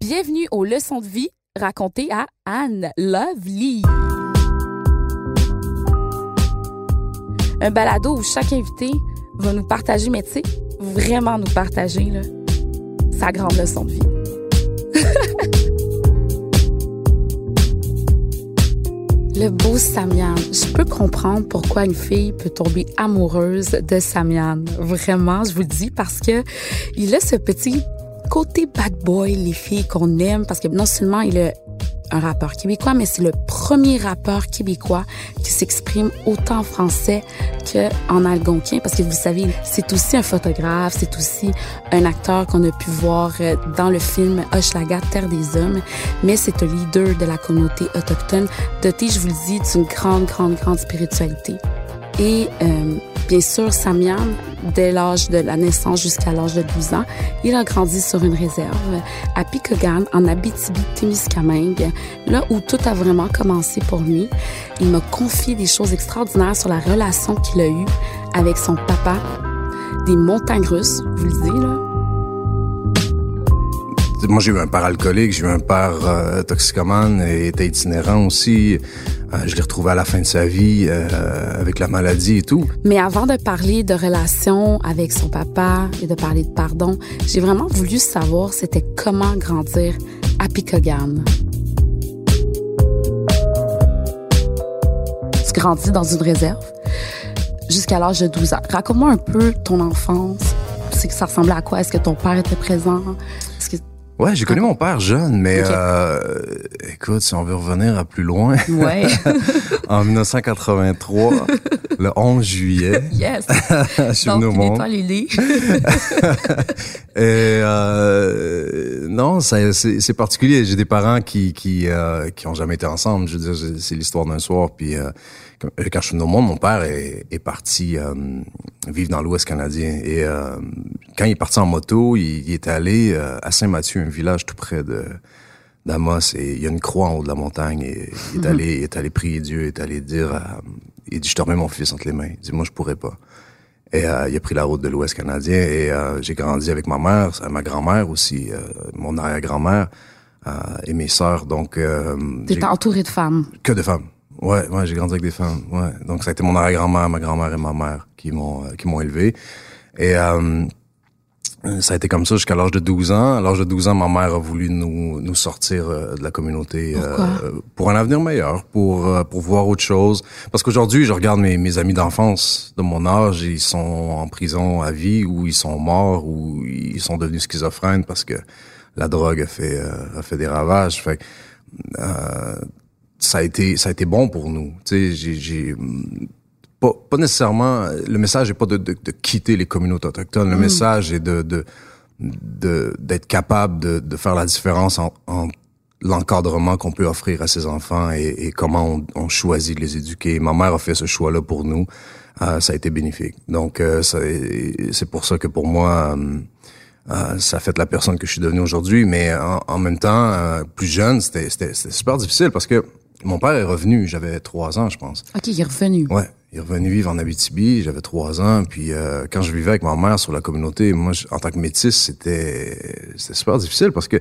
Bienvenue aux leçons de vie racontées à Anne Lovely. Un balado où chaque invité va nous partager, mais tu sais, vraiment nous partager là, sa grande leçon de vie. Le beau Samian. Je peux comprendre pourquoi une fille peut tomber amoureuse de Samian. Vraiment, je vous le dis parce que il a ce petit côté bad boy, les filles qu'on aime, parce que non seulement il a un rappeur québécois, mais c'est le premier rappeur québécois qui s'exprime autant en français qu'en algonquin, parce que vous savez, c'est aussi un photographe, c'est aussi un acteur qu'on a pu voir euh, dans le film Hochelaga, Terre des Hommes, mais c'est un leader de la communauté autochtone, doté, je vous le dis, d'une grande, grande, grande spiritualité. Et euh, bien sûr, Samian, dès l'âge de la naissance jusqu'à l'âge de 12 ans, il a grandi sur une réserve à Picogan, en Abitibi-Témiscamingue, là où tout a vraiment commencé pour lui. Il m'a confié des choses extraordinaires sur la relation qu'il a eue avec son papa, des montagnes russes, vous le dites, là. Moi, j'ai eu un père alcoolique, j'ai eu un père euh, toxicomane et était itinérant aussi. Euh, je l'ai retrouvé à la fin de sa vie euh, avec la maladie et tout. Mais avant de parler de relation avec son papa et de parler de pardon, j'ai vraiment voulu savoir c'était comment grandir à Picogan. Tu grandis dans une réserve jusqu'à l'âge de 12 ans. Raconte-moi un peu ton enfance. C'est que ça ressemblait à quoi? Est-ce que ton père était présent? Ouais, j'ai connu mon père jeune, mais euh, écoute, si on veut revenir à plus loin, Ouais. en 1983, le 11 juillet, yes. je suis venu au monde. ailée. Et euh, non, c'est particulier. J'ai des parents qui qui euh, qui ont jamais été ensemble. Je veux dire, c'est- l'histoire d'un soir. Puis euh, quand quand je suis au monde, mon père est, est parti euh, vivre dans l'Ouest canadien. Et euh, quand il est parti en moto, il, il est allé euh, à Saint-Mathieu, un village tout près de d'Amos. Et il y a une croix en haut de la montagne. Et il est allé, il est allé prier Dieu. Il est allé dire, à- il dit, je te remets mon fils entre les mains. Il dit, moi, je pourrais pas. Et euh, il a pris la route de l'Ouest canadien et euh, j'ai grandi avec ma mère, ma grand-mère aussi, euh, mon arrière-grand-mère euh, et mes sœurs. Donc, euh, T'étais entouré de femmes. que de femmes. Ouais, ouais, j'ai grandi avec des femmes. Ouais, donc ça a été mon arrière-grand-mère, ma grand-mère et ma mère qui m'ont euh, qui m'ont élevé. Et euh, ça a été comme ça jusqu'à l'âge de 12 ans. À l'âge de 12 ans, ma mère a voulu nous nous sortir euh, de la communauté euh, pour un avenir meilleur, pour euh, pour voir autre chose. Parce qu'aujourd'hui, je regarde mes mes amis d'enfance de mon âge, ils sont en prison à vie ou ils sont morts ou ils sont devenus schizophrènes parce que la drogue a fait euh, a fait des ravages. Fait que, euh, ça a été ça a été bon pour nous. Tu sais, j'ai pas, pas nécessairement le message est pas de, de, de quitter les communautés autochtones. Le message est de de de- d'être capable de, de faire la différence en, en l'encadrement qu'on peut offrir à ses enfants et, et comment on, on choisit de les éduquer. Ma mère a fait ce choix-là pour nous. Euh, ça a été bénéfique. Donc, euh, ça- c'est pour ça que pour moi, euh, euh, ça a fait la personne que je suis devenu aujourd'hui. Mais en, en même temps, euh, plus jeune, c'était c'était- c'était super difficile parce que mon père est revenu. J'avais trois ans, je pense. OK, il est revenu. Ouais, est revenu vivre en Abitibi, j'avais trois ans, puis euh, quand je vivais avec ma mère sur la communauté, moi, je- en tant que métisse, c'était c'était super difficile parce que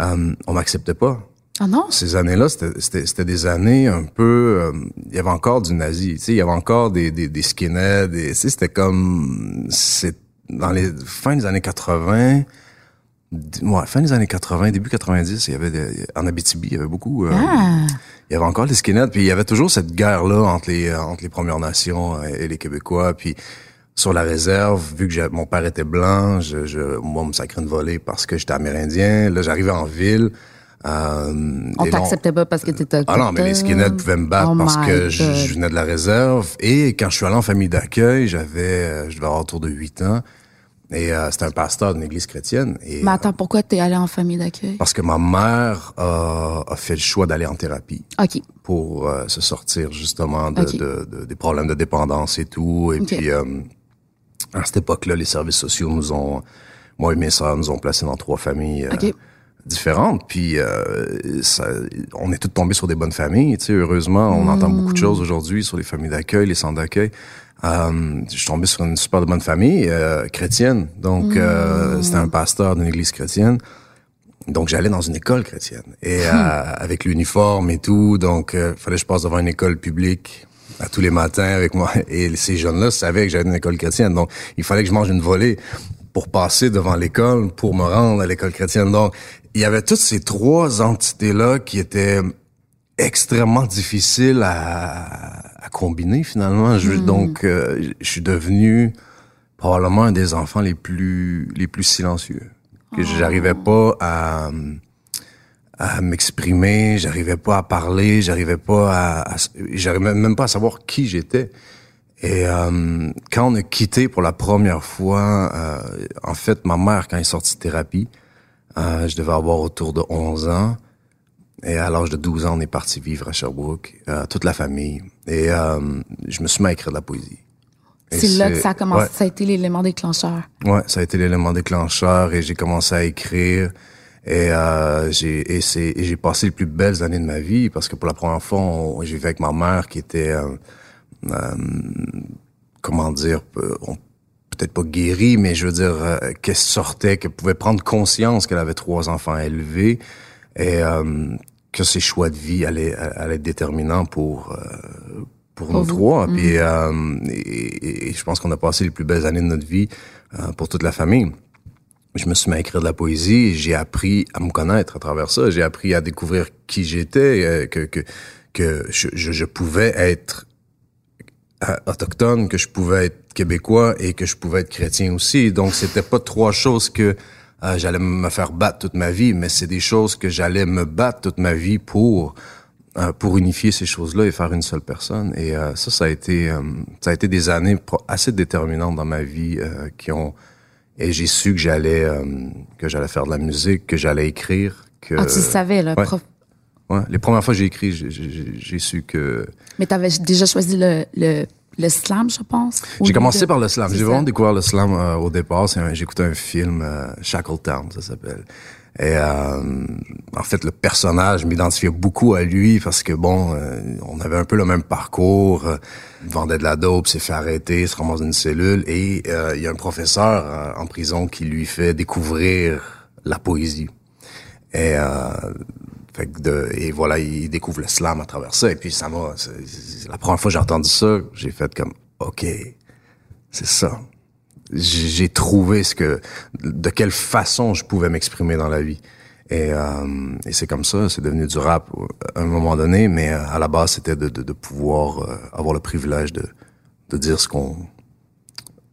euh, on m'acceptait pas. Ah non? Ces années-là, c'était- des années un peu... euh, il y avait encore du nazi, tu sais, il y avait encore des, des, des skinheads, et, tu sais, c'était comme... c'est Dans les fins des années 80... Ouais, fin des années 80, début 90, il y avait en Abitibi, il y avait beaucoup... euh, Ah. il y avait encore les skinheads, puis il y avait toujours cette guerre-là entre les euh, entre les Premières Nations et les Québécois, puis sur la réserve, vu que mon père était blanc, je, je moi on me sacrait une volée parce que j'étais amérindien. Là, j'arrivais en ville. Euh, On t'acceptait pas parce que t'étais Ah non, mais les skinheads pouvaient me battre Oh parce que je, je venais de la réserve. Et quand je suis allé en famille d'accueil, j'avais, euh, je devais avoir autour de 8 ans. Et euh, c'était un pasteur d'une église chrétienne. Et, Mais attends, pourquoi t'es allé en famille d'accueil? parce que ma mère a, a fait le choix d'aller en thérapie OK. pour euh, se sortir justement de, de- de- des problèmes de dépendance et tout. Et puis, euh, à cette époque-là, les services sociaux nous ont, moi et mes sœurs, nous ont placés dans trois familles euh, Ok. différentes. Puis euh, ça, on est tous tombés sur des bonnes familles. Tu sais, heureusement, on entend beaucoup de choses aujourd'hui sur les familles d'accueil, les centres d'accueil. Euh, je suis tombé sur une super bonne famille euh, chrétienne. Donc, euh, c'était un pasteur d'une église chrétienne. Donc, j'allais dans une école chrétienne. Et euh, avec l'uniforme et tout, donc, euh, fallait que je passe devant une école publique à tous les matins avec moi. Et ces jeunes-là savaient que j'allais dans une école chrétienne. Donc, il fallait que je mange une volée pour passer devant l'école, pour me rendre à l'école chrétienne. Donc, il y avait toutes ces trois entités-là qui étaient extrêmement difficiles à combiner finalement. Je, Donc, euh, je suis devenu probablement un des enfants les plus les plus silencieux. Que j'arrivais pas à à m'exprimer, j'arrivais pas à parler, j'arrivais pas à, à j'arrivais même pas à savoir qui j'étais. Et euh, quand on a quitté pour la première fois, euh, en fait, ma mère, quand elle est sortie de thérapie, euh, je devais avoir autour de 11 ans. Et à l'âge de 12 ans, on est parti vivre à Sherbrooke, euh, toute la famille. Et euh, je me suis mis à écrire de la poésie. C'est là que ça a commencé, ouais. ça a été l'élément déclencheur. Ouais, ça a été l'élément déclencheur et j'ai commencé à écrire. Et euh, j'ai et c'est j'ai passé les plus belles années de ma vie parce que pour la première fois, j'ai vécu avec ma mère qui était euh, euh, comment dire euh, peut-être pas guérie, mais je veux dire euh, qu'elle sortait, qu'elle pouvait prendre conscience qu'elle avait trois enfants à élever et euh, que ses choix de vie allaient, allaient être déterminants pour euh, pour nous vous. trois. Puis euh, et, et- et je pense qu'on a passé les plus belles années de notre vie euh, pour toute la famille je me suis mis à écrire de la poésie et j'ai appris à me connaître à travers ça. J'ai appris à découvrir qui j'étais, euh, que, que, que je, je, je pouvais être euh, autochtone, que je pouvais être québécois et que je pouvais être chrétien aussi. Donc, c'était pas trois choses que euh, j'allais me faire battre toute ma vie, mais c'est des choses que j'allais me battre toute ma vie pour euh, pour unifier ces choses-là et faire une seule personne. Et euh, ça, ça a été ça a été des années assez déterminantes dans ma vie qui ont et j'ai su que j'allais que j'allais faire de la musique, que j'allais écrire, que Ah, tu savais, là. ouais. prof- ouais, les premières fois que j'ai écrit, j'ai- su que Mais t'avais déjà choisi le, le, le slam, je pense. J'ai commencé de- par le slam. J'ai vraiment découvert le slam euh, au départ. C'est un- film, euh, Shackletown, ça s'appelle. Et euh, en fait, le personnage m'identifiait beaucoup à lui parce que bon, euh, on avait un peu le même parcours. Euh, il vendait de la dope, s'est fait arrêter, se ramasse dans une cellule et euh, il y a un professeur euh, en prison qui lui fait découvrir la poésie. Et euh, fait que de, et voilà, il découvre le slam à travers ça. Et puis ça m'a, la première fois que j'ai entendu ça, j'ai fait comme, ok, c'est ça. J'ai trouvé ce que, de quelle façon je pouvais m'exprimer dans la vie. Et, euh, et c'est comme ça, c'est devenu du rap à un moment donné, mais euh, à la base c'était de, de, de pouvoir euh, avoir le privilège de, de dire ce qu'on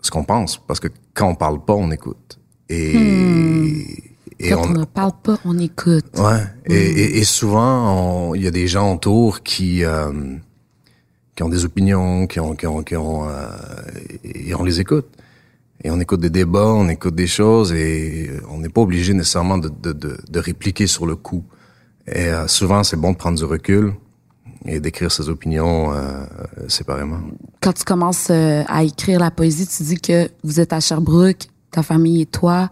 ce qu'on pense, parce que quand on parle pas, on écoute. Et, et Quand on ne parle pas, on écoute. Ouais. Et, et, et souvent, il y a des gens autour qui euh, qui ont des opinions, qui ont qui ont qui ont euh, et on les écoute. Et on écoute des débats, on écoute des choses et on n'est pas obligé nécessairement de, de, de, de répliquer sur le coup. Et euh, souvent, c'est bon de prendre du recul et d'écrire ses opinions euh, séparément. Quand tu commences euh, à écrire la poésie, tu dis que vous êtes à Sherbrooke, ta famille et toi,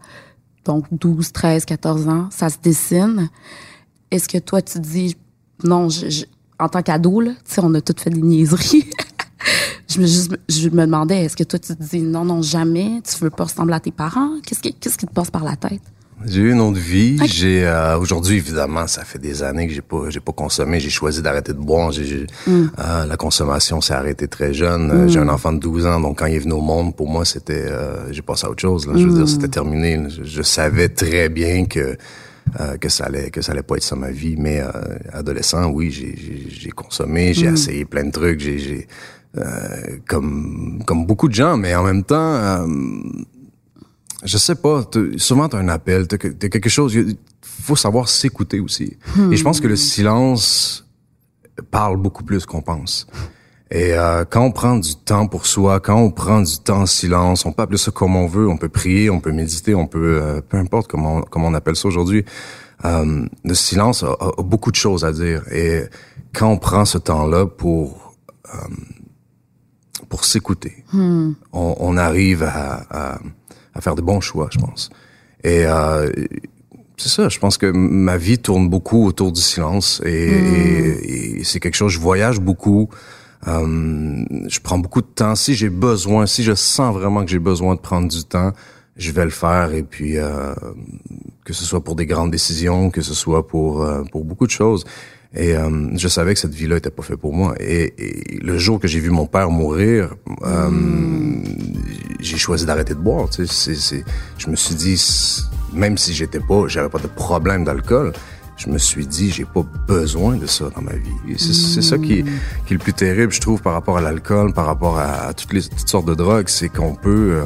donc 12, 13, 14 ans, ça se dessine. Est-ce que toi, tu dis, non, je, en tant qu'ado, là, on a toutes fait des niaiseries. je, me, juste, je me demandais, est-ce que toi, tu te dis, non, non, jamais, tu veux pas ressembler à tes parents? Qu'est-ce qui te passe par la tête? J'ai eu une autre vie. J'ai euh, aujourd'hui évidemment, ça fait des années que j'ai pas j'ai pas consommé. J'ai choisi d'arrêter de boire. J'ai, j'ai- euh, la consommation s'est arrêtée très jeune. Euh, J'ai un enfant de 12 ans, donc quand il est venu au monde, pour moi c'était euh, j'ai passé à autre chose. Là. Je veux dire, c'était terminé. Je, je savais très bien que euh, que ça allait que ça allait pas être ça ma vie. Mais euh, adolescent, oui, j'ai, j'ai, j'ai consommé, j'ai essayé plein de trucs. J'ai, j'ai euh, comme comme beaucoup de gens, mais en même temps. Je sais pas. Souvent, t'as un appel, t'as que- t'as quelque chose. Il faut savoir s'écouter aussi. Et je pense que le silence parle beaucoup plus qu'on pense. Et euh, quand on prend du temps pour soi, quand on prend du temps en silence, on peut appeler ça comme on veut, on peut prier, on peut méditer, on peut, euh, peu importe comment, comment on appelle ça aujourd'hui. Euh, le silence a, a- a beaucoup de choses à dire. Et quand on prend ce temps-là pour euh, pour s'écouter, on, on arrive à, à, à faire de bons choix, je pense. Et euh, c'est ça. Je pense que ma vie tourne beaucoup autour du silence et, et, et c'est quelque chose. Je voyage beaucoup. Euh, je prends beaucoup de temps. Si j'ai besoin, si je sens vraiment que j'ai besoin de prendre du temps, je vais le faire. Et puis, euh, que ce soit pour des grandes décisions, que ce soit pour euh, pour beaucoup de choses. Et euh, je savais que cette vie-là était pas faite pour moi. Et, et, le jour que j'ai vu mon père mourir, euh, j'ai choisi d'arrêter de boire. Tu sais, c'est, je me suis dit, même si j'étais pas, j'avais pas de problème d'alcool, je me suis dit, j'ai pas besoin de ça dans ma vie. C'est, c'est ça qui qui est le plus terrible, je trouve, par rapport à l'alcool, par rapport à, toutes les toutes sortes de drogues, c'est qu'on peut, euh,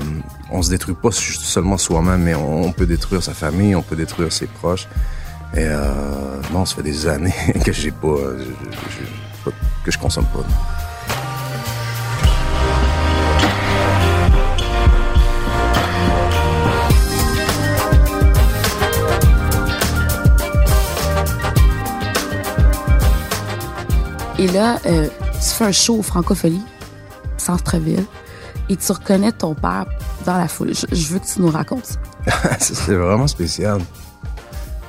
on se détruit pas seulement soi-même, mais on, peut détruire sa famille, on peut détruire ses proches. Et euh, non, ça fait des années que j'ai pas, je, je, que je consomme pas. Et là, euh, tu fais un show au Francophonie, centre-ville, et tu reconnais ton père dans la foule. Je, je veux que tu nous racontes ça. C'était vraiment spécial.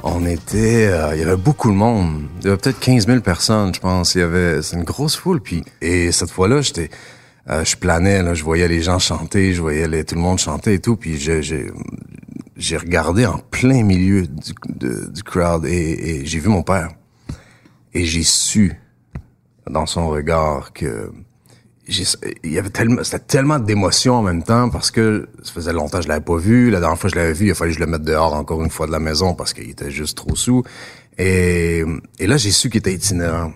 On était, euh, il y avait beaucoup de monde. Il y avait peut-être 15 000 personnes, je pense. Il y avait, c'est une grosse foule. Puis, et cette fois-là, j'étais, euh, je planais, là, je voyais les gens chanter, je voyais les, tout le monde chanter et tout. Puis j'ai, regardé en plein milieu du, du crowd et, et j'ai vu mon père. Et j'ai su dans son regard que il y avait tellement c'était tellement d'émotions en même temps parce que ça faisait longtemps que je l'avais pas vu. La dernière fois que je l'avais vu il a fallu que je le mette dehors encore une fois de la maison parce qu'il était juste trop sous. Et, et là j'ai su qu'il était itinérant.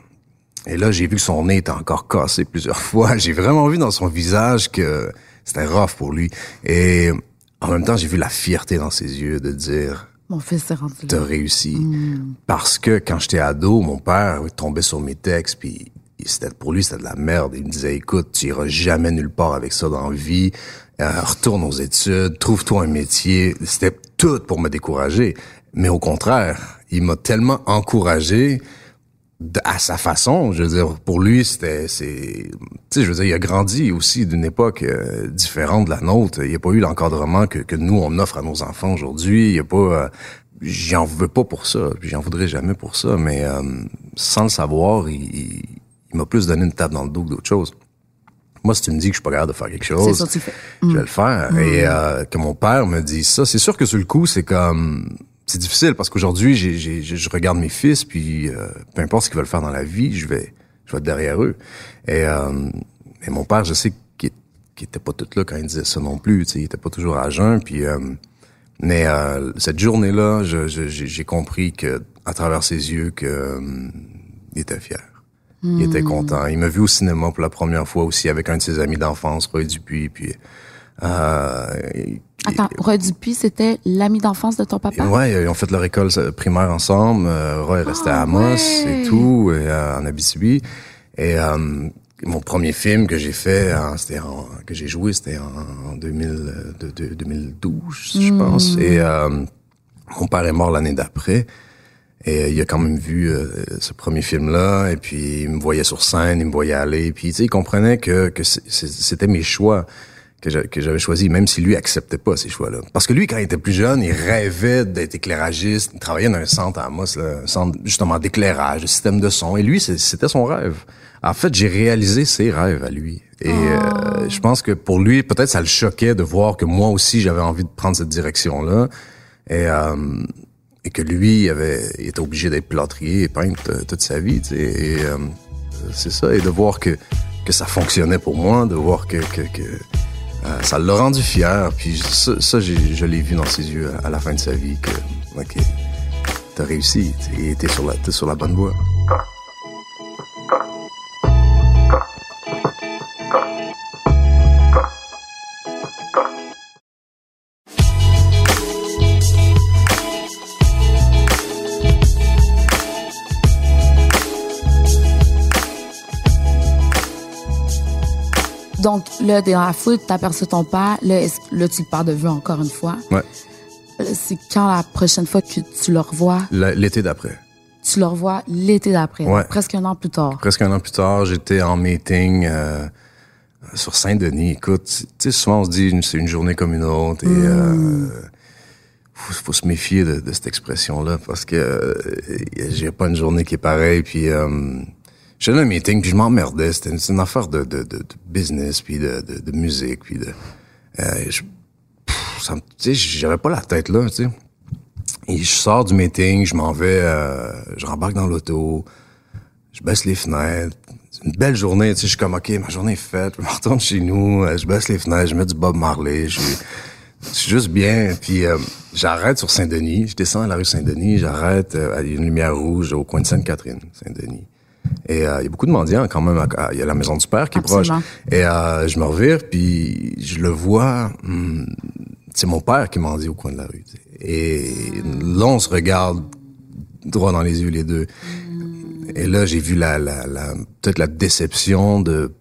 Et là j'ai vu que son nez était encore cassé plusieurs fois. J'ai vraiment vu dans son visage que c'était rough pour lui. Et en même temps j'ai vu la fierté dans ses yeux de dire mon fils est rendu T'as réussi. Mm. Parce que quand j'étais ado, mon père tombait sur mes textes, puis c'était pour lui c'était de la merde. Il me disait écoute, tu iras jamais nulle part avec ça dans la vie. Euh, retourne aux études, trouve-toi un métier. C'était tout pour me décourager. Mais au contraire, il m'a tellement encouragé à sa façon. Je veux dire, pour lui, c'était, c'est, tu sais, je veux dire, il a grandi aussi d'une époque euh, différente de la nôtre. Il n'y a pas eu l'encadrement que, que nous on offre à nos enfants aujourd'hui. Il y a pas, euh, j'en veux pas pour ça, j'en voudrais jamais pour ça. Mais sans le savoir, il, il m'a plus donné une tape dans le dos que d'autres choses. Moi, si tu me dis que je suis pas capable de faire quelque chose, ça, tu fais. je vais le faire. Mm. Et euh, que mon père me dise ça, c'est sûr que sur le coup, c'est comme c'est difficile parce qu'aujourd'hui, j'ai, j'ai, je regarde mes fils, puis euh, peu importe ce qu'ils veulent faire dans la vie, je vais, je vais être derrière eux. Et, euh, et mon père, je sais qu'il, était pas tout là quand il disait ça non plus. Tu sais, il était pas toujours à jeun. Puis, euh, mais euh, cette journée-là, j'ai compris que à travers ses yeux que euh, il était fier. Il était content. Il m'a vu au cinéma pour la première fois aussi avec un de ses amis d'enfance, Roy Dupuis. Puis, euh, Attends, Roy Dupuis, c'était l'ami d'enfance de ton papa? Ouais, ils ont fait leur école primaire ensemble. Euh, Roy restait Ah, à Amos ouais. et tout, et, euh, en Abitibi. Et euh, mon premier film que j'ai fait, euh, c'était en- que j'ai joué, c'était en, en 2000, euh, de, de- 2012, je pense. Et euh, mon père est mort l'année d'après. Et euh, il a quand même vu euh, ce premier film-là, et puis il me voyait sur scène, il me voyait aller, puis tu sais, il comprenait que, que c'était mes choix que j'a- que j'avais choisi, même si lui acceptait pas ces choix-là. Parce que lui, quand il était plus jeune, il rêvait d'être éclairagiste, il travaillait dans un centre à Amos, là, un centre justement d'éclairage, de système de son, et lui, c'était son rêve. En fait, j'ai réalisé ses rêves à lui. Et euh, je pense que pour lui, peut-être ça le choquait de voir que moi aussi, j'avais envie de prendre cette direction-là. Et, euh, et que lui avait il était obligé d'être plâtrier et peintre toute sa vie tu sais. et euh, c'est ça et de voir que que ça fonctionnait pour moi de voir que que, que euh, ça l'a rendu fier puis ça, ça je l'ai vu dans ses yeux à, la fin de sa vie que ok t'as réussi t'es sur la t'es sur la bonne voie Donc, là, t'es dans la foule, t'aperçois ton père. Là, est-ce- là, tu le perds de vue encore une fois. ouais Là, C'est quand la prochaine fois que tu le revois? L'été d'après Tu le revois l'été d'après, Ouais. presque un an plus tard. presque un an plus tard, j'étais en meeting euh, sur Saint-Denis. Écoute, tu sais, souvent on se dit c'est une journée comme une autre et euh, faut, faut se méfier de, de cette expression-là parce que euh, j'ai pas une journée qui est pareille. Puis euh, j'allais à un meeting puis je m'emmerdais. C'était une, affaire de, de, de, business puis de, de, musique puis de. Euh, je, j'avais pas la tête là, tu sais. Et je sors du meeting, je m'en vais, euh, je rembarque dans l'auto, je baisse les fenêtres. C'est une belle journée, tu sais, je suis comme, OK, ma journée est faite, je me retourne chez nous, euh, je baisse les fenêtres, je mets du Bob Marley, je suis juste bien. Puis euh, j'arrête sur Saint-Denis, je descends à la rue Saint-Denis, j'arrête à une lumière rouge au coin de Sainte-Catherine, Saint-Denis. Et il y a beaucoup de mendiants quand même. Il y a la maison du père qui est proche. Et je me revire, puis je le vois. Hmm, c'est mon père qui mendie au coin de la rue. Et là, on se regarde droit dans les yeux les deux. Et là, j'ai vu la, la, la peut-être la déception de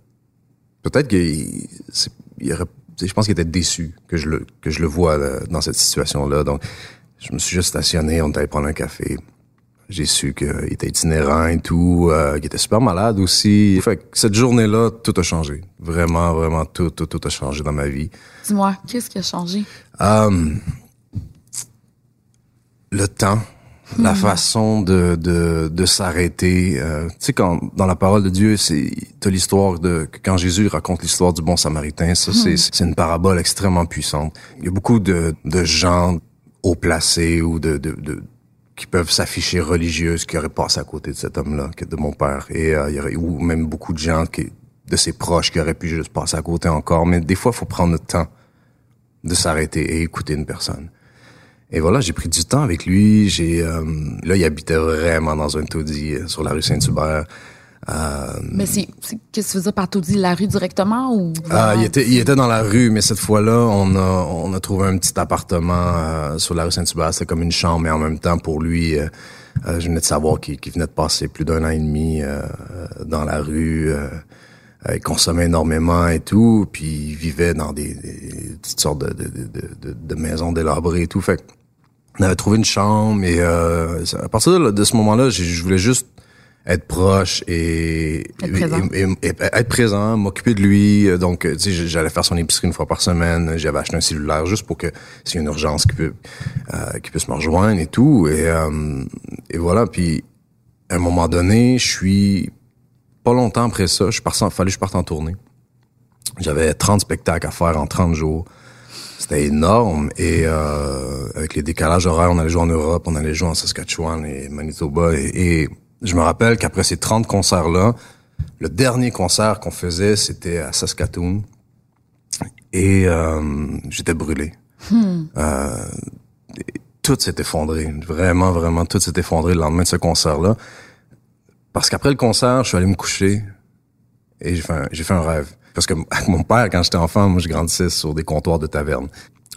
peut-être qu'il il aurait je pense qu'il était déçu que je le que je le vois dans cette situation là. Donc je me suis juste stationné, on est allé prendre un café. J'ai su qu'il était itinérant et tout, euh, qu'il était super malade aussi. Fait que cette journée-là, tout a changé. Vraiment, vraiment, tout, tout, tout a changé dans ma vie. Dis-moi, qu'est-ce qui a changé? Um, le temps, la hmm. façon de, de, de s'arrêter. Euh, tu sais, quand dans la parole de Dieu, c'est t'as l'histoire de quand Jésus raconte l'histoire du bon Samaritain. Ça, c'est hmm. c'est une parabole extrêmement puissante. Il y a beaucoup de, de gens haut placés ou de, de, de qui peuvent s'afficher religieuses qui auraient passé à côté de cet homme-là, de mon père. Et euh, y aurait, ou même beaucoup de gens qui, de ses proches qui auraient pu juste passer à côté encore. Mais des fois, il faut prendre le temps de s'arrêter et écouter une personne. Et voilà, j'ai pris du temps avec lui. J'ai euh, là, il habitait vraiment dans un taudis euh, sur la rue Saint-Hubert. Euh, mais c'est qu'est-ce que tu veux dire par la rue directement ou Ah, il était il était dans la rue, mais cette fois-là, on a on a trouvé un petit appartement euh, sur la rue Saint-Hubert. C'était comme une chambre, mais en même temps pour lui. je venais de savoir qu'il venait de passer plus d'un an et demi dans la rue il consommait énormément et tout, puis il vivait dans des, des toutes sortes de, de, de, de, maisons délabrées et tout. Fait on avait trouvé une chambre et euh, à partir de, ce moment-là, je voulais juste être proche et être présent, et, être présent m'occuper de lui. Donc, tu sais, j'allais faire son épicerie une fois par semaine. J'avais acheté un cellulaire juste pour que s'il y a une urgence, qu'il peut, euh, puisse me rejoindre et tout. Et, euh, et voilà. Puis, à un moment donné, je suis pas longtemps après ça, je pars, fallait que je parte en tournée. J'avais 30 spectacles à faire en 30 jours. C'était énorme. Et euh, avec les décalages horaires, on allait jouer en Europe, on allait jouer en Saskatchewan et Manitoba. Et, je me rappelle qu'après ces 30 concerts-là, le dernier concert qu'on faisait, c'était à Saskatoon. Et euh, j'étais brûlé. Hmm. Euh, tout s'est effondré. Vraiment, vraiment, tout s'est effondré le lendemain de ce concert-là. Parce qu'après le concert, je suis allé me coucher et j'ai fait, un, j'ai fait un rêve. Parce que avec mon père, quand j'étais enfant, moi, je grandissais sur des comptoirs de taverne.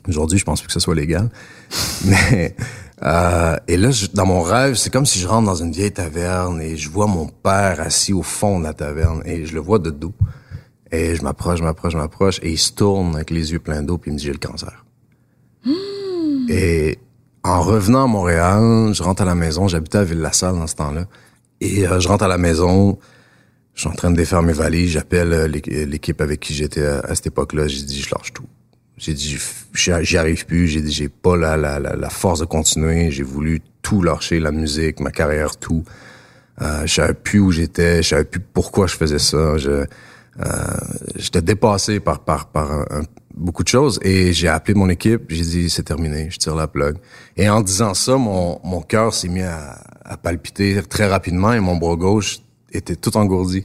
Aujourd'hui, je pense plus que ce soit légal. Mais euh, et là, dans mon rêve, c'est comme si je rentre dans une vieille taverne et je vois mon père assis au fond de la taverne et je le vois de dos. Et je m'approche, je m'approche, je m'approche et il se tourne avec les yeux pleins d'eau puis il me dit j'ai le cancer. Hmm. Et en revenant à Montréal, je rentre à la maison, j'habitais à Ville-la-Salle dans ce temps-là. Et euh, je rentre à la maison, je suis en train de défaire mes valises, j'appelle euh, l'équipe avec qui j'étais à, cette époque-là, j'ai dit je lâche tout. J'ai dit j'y arrive plus, j'ai dit j'ai pas la, force de continuer, j'ai voulu tout lâcher, la musique, ma carrière, tout. Euh, je savais plus où j'étais, je savais plus pourquoi je faisais ça. Je euh, j'étais dépassé par par par beaucoup de choses et j'ai appelé mon équipe, j'ai dit c'est terminé, je tire la plug. Et en disant ça, mon mon cœur s'est mis à, à palpiter très rapidement et mon bras gauche était tout engourdi.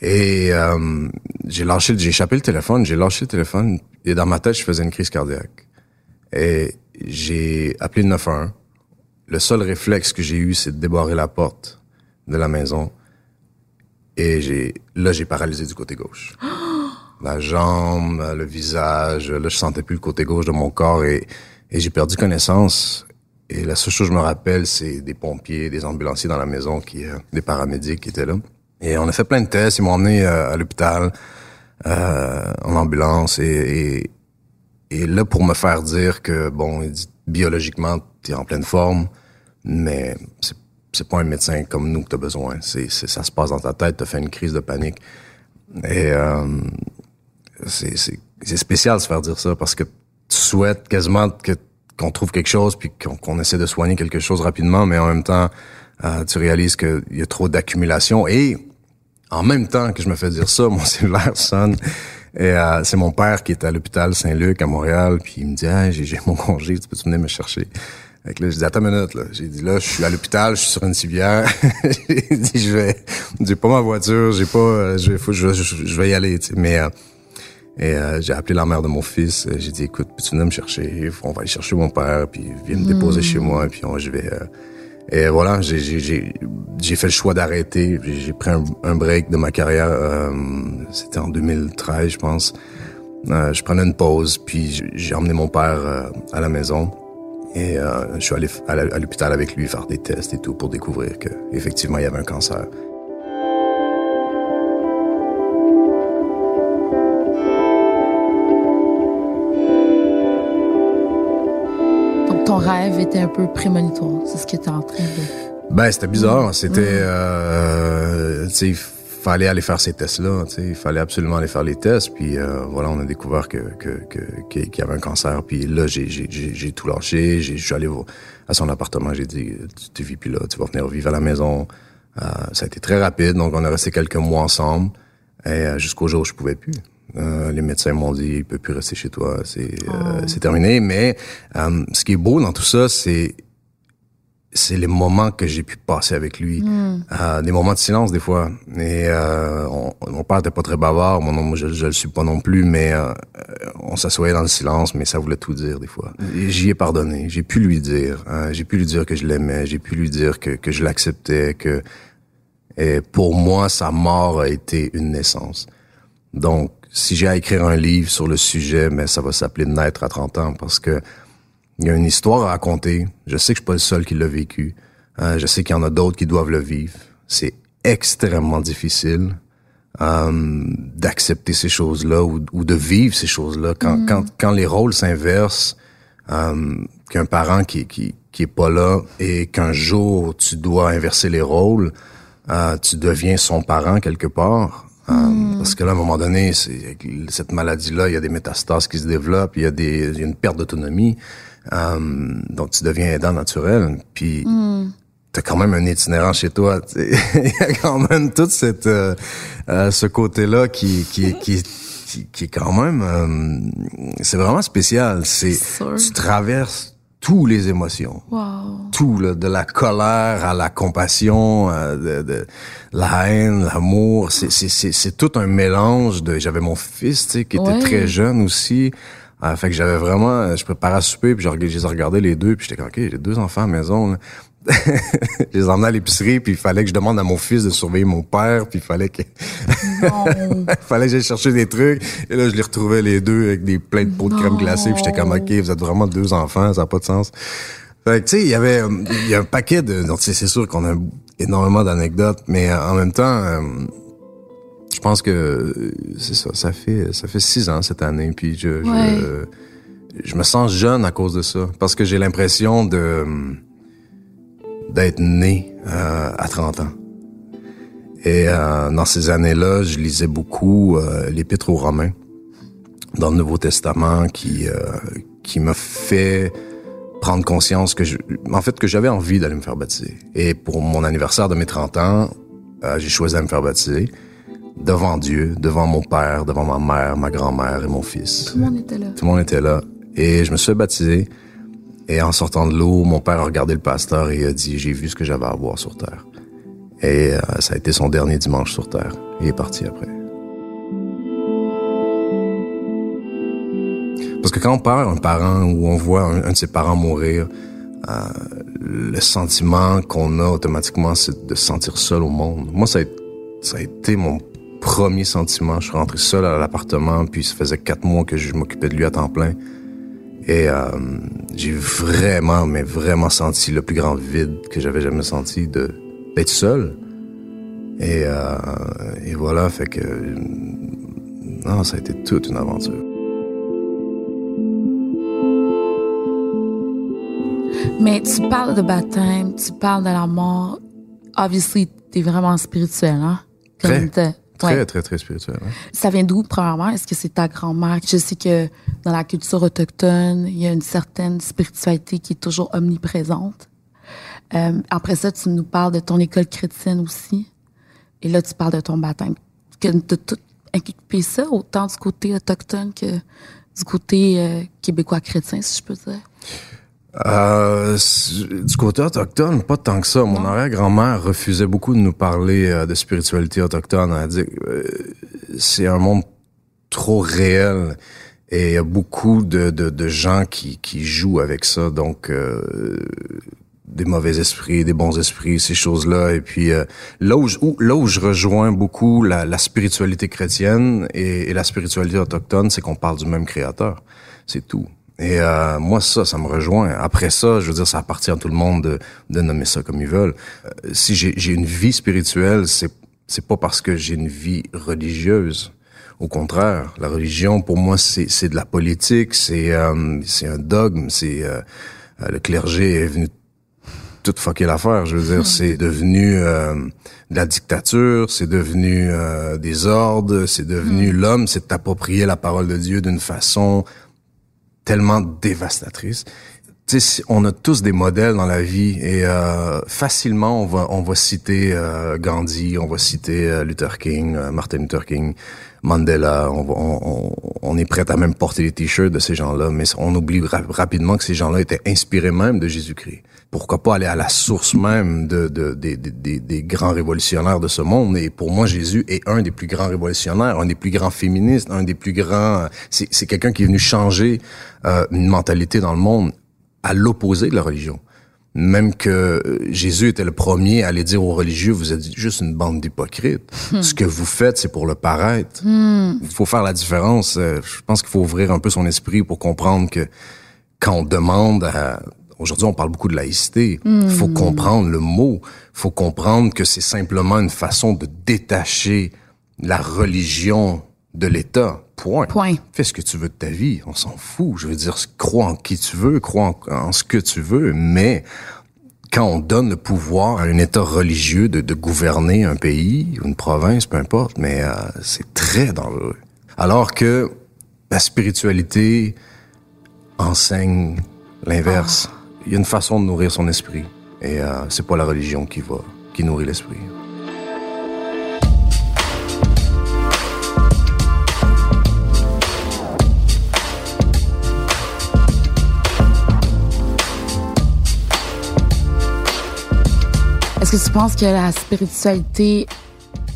Et euh, j'ai lâché, j'ai échappé le téléphone, j'ai lâché le téléphone et dans ma tête, je faisais une crise cardiaque. Et j'ai appelé le 911. Le seul réflexe que j'ai eu, c'est de débarrer la porte de la maison. Et j'ai là, j'ai paralysé du côté gauche. la jambe, le visage, là, je sentais plus le côté gauche de mon corps et, j'ai perdu connaissance. Et la seule chose que je me rappelle, c'est des pompiers, des ambulanciers dans la maison, qui, euh, des paramédics qui étaient là. Et on a fait plein de tests. Ils m'ont emmené euh, à l'hôpital euh, en ambulance et, et, là pour me faire dire que bon, biologiquement t'es en pleine forme, mais c'est c'est pas un médecin comme nous que t'as besoin. C'est, ça se passe dans ta tête. T'as fait une crise de panique et euh, c'est, c'est, c'est spécial de se faire dire ça parce que tu souhaites quasiment que qu'on trouve quelque chose puis qu'on essaie de soigner quelque chose rapidement, mais en même temps, euh, tu réalises qu'il y a trop d'accumulation. Et en même temps que je me fais dire ça, mon cellulaire sonne. Et euh, c'est mon père qui est à l'hôpital Saint-Luc à Montréal, puis il me dit ah, j'ai mon congé, tu peux venir me chercher? Fait que là, j'ai dit, attends une minute, là. J'ai dit, là, je suis à l'hôpital, je suis sur une civière. j'ai dit, je vais, j'ai pas ma voiture, j'ai pas, euh, je vais, faut, je, je, vais y aller, tu sais. Mais, euh, et euh, j'ai appelé la mère de mon fils. J'ai dit, écoute, peux-tu venir me chercher? On va aller chercher mon père, puis viens me déposer hmm. chez moi, puis on, je vais... et voilà, j'ai, fait le choix d'arrêter. J'ai pris un, break de ma carrière. C'était en 2013, je pense. je prenais une pause, puis j'ai emmené mon père à la maison. Et euh, je suis allé à l'hôpital avec lui faire des tests et tout pour découvrir qu'effectivement il y avait un cancer. Rêve était un peu prémonitoire, c'est ce que tu en train de... Ben c'était bizarre, c'était... Euh, fallait aller faire ces tests-là. Il fallait absolument aller faire les tests. Puis euh, voilà, on a découvert que qu'il y avait un cancer. Puis là, j'ai tout lâché. Je suis allé à son appartement. J'ai dit, tu ne vis plus là. Tu vas venir vivre à la maison. Euh, ça a été très rapide. Donc, on a resté quelques mois ensemble. Et jusqu'au jour où je pouvais plus. Les médecins m'ont dit, il peut plus rester chez toi. C'est oh. terminé. Mais ce qui est beau dans tout ça, c'est c'est les moments que j'ai pu passer avec lui. Euh, des moments de silence, des fois. Et euh, on, mon père n'était pas très bavard, moi, je, je le suis pas non plus, mais euh, on s'assoyait dans le silence, mais ça voulait tout dire, des fois. J'y ai pardonné. J'ai pu lui dire. Hein, j'ai pu lui dire que je l'aimais. J'ai pu lui dire que, que je l'acceptais, que... Et pour moi, sa mort a été une naissance. Donc, si j'ai à écrire un livre sur le sujet, mais ça va s'appeler Naître à 30 ans, parce que il y a une histoire à raconter. Je sais que je suis pas le seul qui l'a vécu. Euh, je sais qu'il y en a d'autres qui doivent le vivre. C'est extrêmement difficile euh, d'accepter ces choses-là ou, de vivre ces choses-là. Quand, mm. quand, quand les rôles s'inversent, euh, qu'un parent qui, qui, qui est pas là et qu'un jour tu dois inverser les rôles, euh, tu deviens son parent quelque part. Euh, mm. Parce que là, à un moment donné, cette maladie-là, il y a des métastases qui se développent, il y a, des, il y a une perte d'autonomie. Euh, donc, tu deviens aidant naturel. Puis, mm. t'as quand même un itinérant chez toi. Il y a quand même tout cette, euh, euh, ce côté-là qui, qui, qui, qui, est quand même... Euh, c'est vraiment spécial. C'est Tu traverses tous les émotions. Wow. Tout, là, de la colère à la compassion, de, de, la haine, l'amour. C'est, c'est, c'est, tout un mélange de... J'avais mon fils, tu sais, qui était très jeune aussi. Euh, fait que j'avais vraiment, euh, je préparais à souper, puis je les regardais les deux, puis j'étais comme, OK, j'ai deux enfants à la maison. Là. je les emmenais à l'épicerie, puis il fallait que je demande à mon fils de surveiller mon père, puis il fallait que... il fallait que j'aille chercher des trucs. Et là, je les retrouvais les deux avec des pleins de pots de crème glacée, puis j'étais comme, OK, vous êtes vraiment deux enfants, ça n'a pas de sens. Fait que, tu sais, il y avait, euh, il y a un paquet de, donc c'est sûr qu'on a énormément d'anecdotes, mais en même temps, je pense que c'est ça. Ça fait ça fait six ans cette année, puis je je, me sens jeune à cause de ça, parce que j'ai l'impression de d'être né euh, à 30 ans. Et euh, dans ces années-là, je lisais beaucoup euh, l'Épître aux Romains dans le Nouveau Testament, qui euh, qui m'a fait prendre conscience que je, en fait que j'avais envie d'aller me faire baptiser. Et pour mon anniversaire de mes 30 ans, euh, j'ai choisi de me faire baptiser devant Dieu, devant mon père, devant ma mère, ma grand-mère et mon fils. Tout le monde était là. Tout le monde était là. Et je me suis baptisé. Et en sortant de l'eau, mon père a regardé le pasteur et a dit, j'ai vu ce que j'avais à voir sur terre. Et euh, ça a été son dernier dimanche sur terre. Il est parti après. Parce que quand on perd un parent ou on voit un, de ses parents mourir, euh, le sentiment qu'on a automatiquement, c'est de se sentir seul au monde. Moi, ça a, été mon premier sentiment. Je suis rentré seul à l'appartement, puis ça faisait quatre mois que je m'occupais de lui à temps plein. Et euh, j'ai vraiment, mais vraiment senti le plus grand vide que j'avais jamais senti de d'être seul. Et, euh, et voilà, fait que non, ça a été toute une aventure. Mais tu parles de baptême, tu parles de la mort. Obviously, t'es vraiment spirituel, hein? Très. Très, très, très spirituel. Ça vient d'où, premièrement? Est-ce que c'est ta grand-mère? Je sais que dans la culture autochtone, il y a une certaine spiritualité qui est toujours omniprésente. Euh, après ça, tu nous parles de ton école chrétienne aussi. Et là, tu parles de ton baptême. Que tu tout inculpé ça, autant du côté autochtone que du côté euh, québécois chrétien, si je peux dire? Euh, du côté autochtone, pas tant que ça. Mon arrière-grand-mère refusait beaucoup de nous parler euh, de spiritualité autochtone. Elle dit euh, c'est un monde trop réel et il y a beaucoup de, de, de gens qui, qui jouent avec ça. Donc, euh, des mauvais esprits, des bons esprits, ces choses-là. Et puis là où je, là où je rejoins beaucoup la, la spiritualité chrétienne et, et la spiritualité autochtone, c'est qu'on parle du même créateur. C'est tout. Et euh, moi, ça, ça me rejoint. Après ça, je veux dire, ça appartient à tout le monde de, de nommer ça comme ils veulent. Euh, si j'ai une vie spirituelle, c'est c'est pas parce que j'ai une vie religieuse. Au contraire, la religion, pour moi, c'est de la politique, c'est euh, c'est un dogme, c'est euh, le clergé est venu tout fucker l'affaire. Je veux dire, c'est devenu de la dictature, c'est devenu des ordres, c'est devenu l'homme, c'est t'approprier la parole de Dieu d'une façon tellement dévastatrice. on a tous des modèles dans la vie et euh, facilement on va on va citer euh, Gandhi, on va citer euh, Luther King, Martin Luther King, Mandela. On, est prêt à même porter les t-shirts de ces gens-là, mais on oublie rapidement que ces gens-là étaient inspirés même de Jésus-Christ. Pourquoi pas aller à la source même de, des grands révolutionnaires de ce monde? Et pour moi, Jésus est un des plus grands révolutionnaires, un des plus grands féministes, un des plus grands. C'est quelqu'un qui est venu changer euh, une mentalité dans le monde à l'opposé de la religion. Même que Jésus était le premier à aller dire aux religieux, vous êtes juste une bande d'hypocrites. Hmm. Ce que vous faites, c'est pour le paraître. Hmm. Il faut faire la différence. Euh, je pense qu'il faut ouvrir un peu son esprit pour comprendre que quand on demande à... Aujourd'hui, on parle beaucoup de laïcité. Il faut hmm. comprendre le mot. Il faut comprendre que c'est simplement une façon de détacher la religion de l'État. Point. Point. Fais ce que tu veux de ta vie. On s'en fout. Je veux dire, crois en qui tu veux, crois en, ce que tu veux, mais quand on donne le pouvoir à un État religieux de, de gouverner un pays, une province, peu importe, mais euh, c'est très dangereux. Alors que la spiritualité enseigne l'inverse. Ah. Il y a une façon de nourrir son esprit, et euh, c'est pas la religion qui va qui nourrit l'esprit. Que tu penses que la spiritualité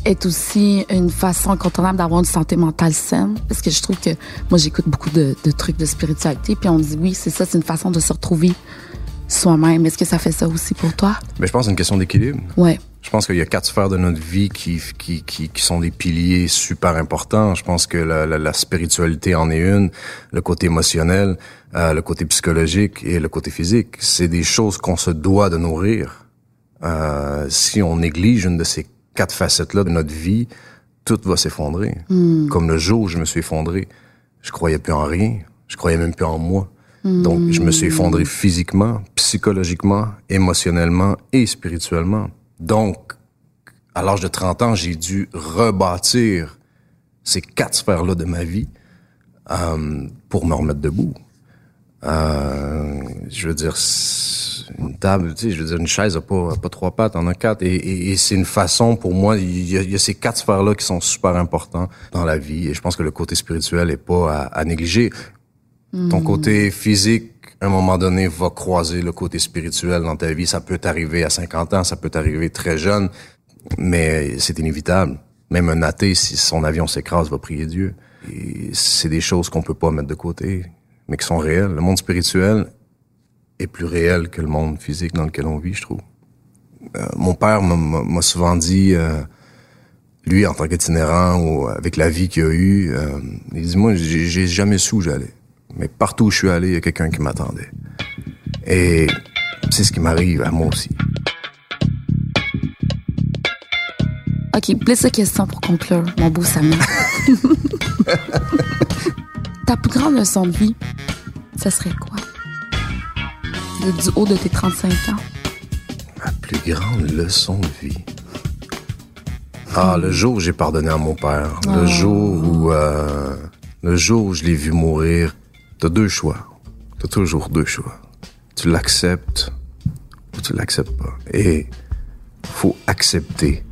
est aussi une façon incontournable d'avoir une santé mentale saine? Parce que je trouve que moi, j'écoute beaucoup de, trucs de spiritualité, puis on me dit oui, c'est ça, c'est une façon de se retrouver soi-même. Est-ce que ça fait ça aussi pour toi? Mais je pense que c'est une question d'équilibre. Ouais. Je pense qu'il y a quatre sphères de notre vie qui, qui, qui, qui, sont des piliers super importants. Je pense que la, la, la spiritualité en est une, le côté émotionnel, euh, le côté psychologique et le côté physique. C'est des choses qu'on se doit de nourrir. Euh, si on néglige une de ces quatre facettes-là de notre vie, tout va s'effondrer. Hmm. Comme le jour où je me suis effondré, je croyais plus en rien, je croyais même plus en moi. Donc, je me suis effondré physiquement, psychologiquement, émotionnellement et spirituellement. Donc, à l'âge de 30 ans, j'ai dû rebâtir ces quatre sphères-là de ma vie euh, pour me remettre debout. Euh, je veux dire, une table, tu sais, je veux dire, une chaise n'a pas, pas trois pattes, en a quatre. Et, et, c'est une façon, pour moi, il y, a, il y a ces quatre sphères-là qui sont super importants dans la vie. Et je pense que le côté spirituel est pas à, à négliger. Ton hmm. côté physique, à un moment donné, va croiser le côté spirituel dans ta vie. Ça peut t'arriver à 50 ans, ça peut t'arriver très jeune, mais c'est inévitable. Même un athée, si son avion s'écrase, va prier Dieu. Et c'est des choses qu'on peut pas mettre de côté, mais qui sont réelles. Le monde spirituel est plus réel que le monde physique dans lequel on vit, je trouve. Euh, mon père m'a souvent dit, euh, lui en tant qu'itinérant ou avec la vie qu'il a eue, euh, il dit moi j'ai jamais su où j'allais, mais partout où je suis allé, il y a quelqu'un qui m'attendait. Et c'est ce qui m'arrive à moi aussi. Ok, plus de questions pour conclure, mon beau Samuel. Ta plus grande leçon de vie, ça serait quoi? Du haut de tes 35 ans? Ma plus grande leçon de vie. Ah, le jour où j'ai pardonné à mon père, le jour où euh, le jour où je l'ai vu mourir, t'as deux choix. T'as toujours deux choix. Tu l'acceptes ou tu l'acceptes pas. Et faut accepter.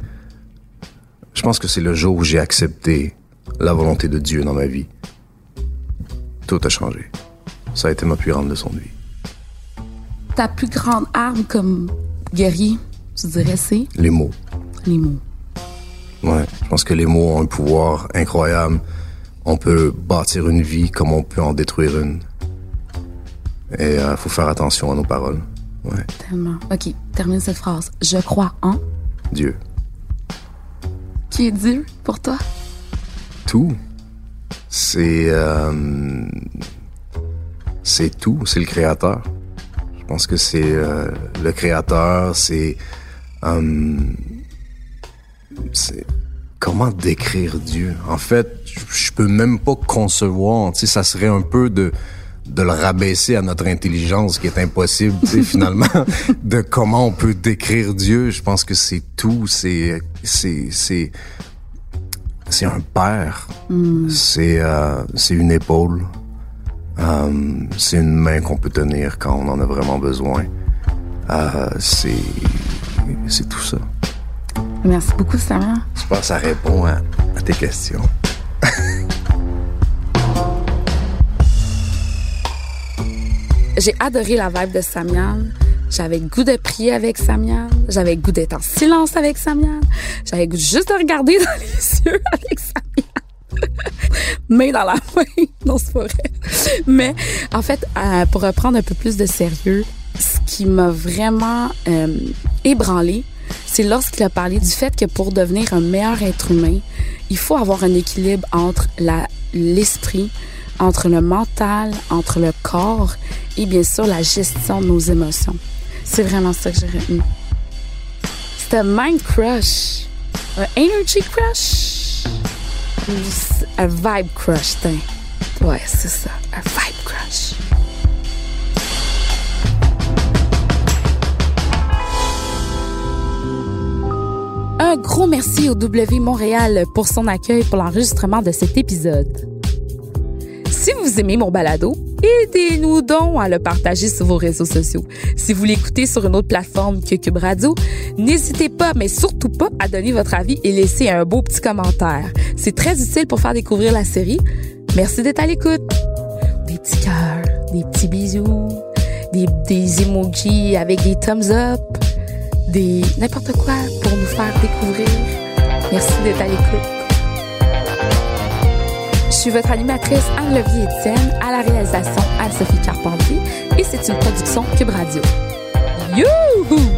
Je pense que c'est le jour où j'ai accepté la volonté de Dieu dans ma vie. Tout a changé. Ça a été ma plus grande leçon de vie. Ta plus grande arme comme guerrier, tu dirais, c'est? Les mots. les mots. Ouais, je pense que les mots ont un pouvoir incroyable. On peut bâtir une vie comme on peut en détruire une. Et il faut faire attention à nos paroles. Ouais, Tellement. OK, termine cette phrase. Je crois en. Dieu. Qui est Dieu pour toi? Tout. C'est euh, c'est tout. C'est le créateur. Je pense que c'est euh, le créateur. C'est euh, c'est comment décrire Dieu? En fait, je- peux même pas concevoir. Tu sais, ça serait un peu de de le rabaisser à notre intelligence, qui est impossible, tu sais, finalement, de comment on peut décrire Dieu. Je pense que c'est tout. C'est c'est c'est c'est un père. C'est euh, c'est une épaule. Euh, c'est une main qu'on peut tenir quand on en a vraiment besoin. Euh, c'est c'est tout ça. Merci beaucoup, Samia. Je pense que ça répond à, à tes questions. J'ai adoré la vibe de Samian. J'avais le goût de prier avec Samian. J'avais le goût d'être en silence avec Samian. J'avais le goût juste de regarder dans les yeux avec Samian. Main dans la main. Non, c'est. Mais, en fait, euh, pour reprendre un peu plus de sérieux, ce qui m'a vraiment euh, ébranlé, c'est lorsqu'il a parlé du fait que pour devenir un meilleur être humain, il faut avoir un équilibre entre l'esprit, entre le mental, entre le corps et bien sûr la gestion de nos émotions. C'est vraiment ça que j'ai retenu. Un mind crush, un energy crush, un vibe crush, tiens. Ouais, c'est ça, un vibe crush. Un gros merci au W Montréal pour son accueil pour l'enregistrement de cet épisode. Si vous aimez mon balado, aidez-nous donc à le partager sur vos réseaux sociaux. Si vous l'écoutez sur une autre plateforme que Cube Radio, n'hésitez pas, mais surtout pas, à donner votre avis et laisser un beau petit commentaire. C'est très utile pour faire découvrir la série. Merci d'être à l'écoute. Des petits cœurs, des petits bisous, des, des emojis avec des thumbs up, des n'importe quoi pour nous faire découvrir. Merci d'être à l'écoute. Je suis votre animatrice Anne-Levier Etienne, à la réalisation Anne-Sophie Carpentier et c'est une production Cube Radio. Youhou!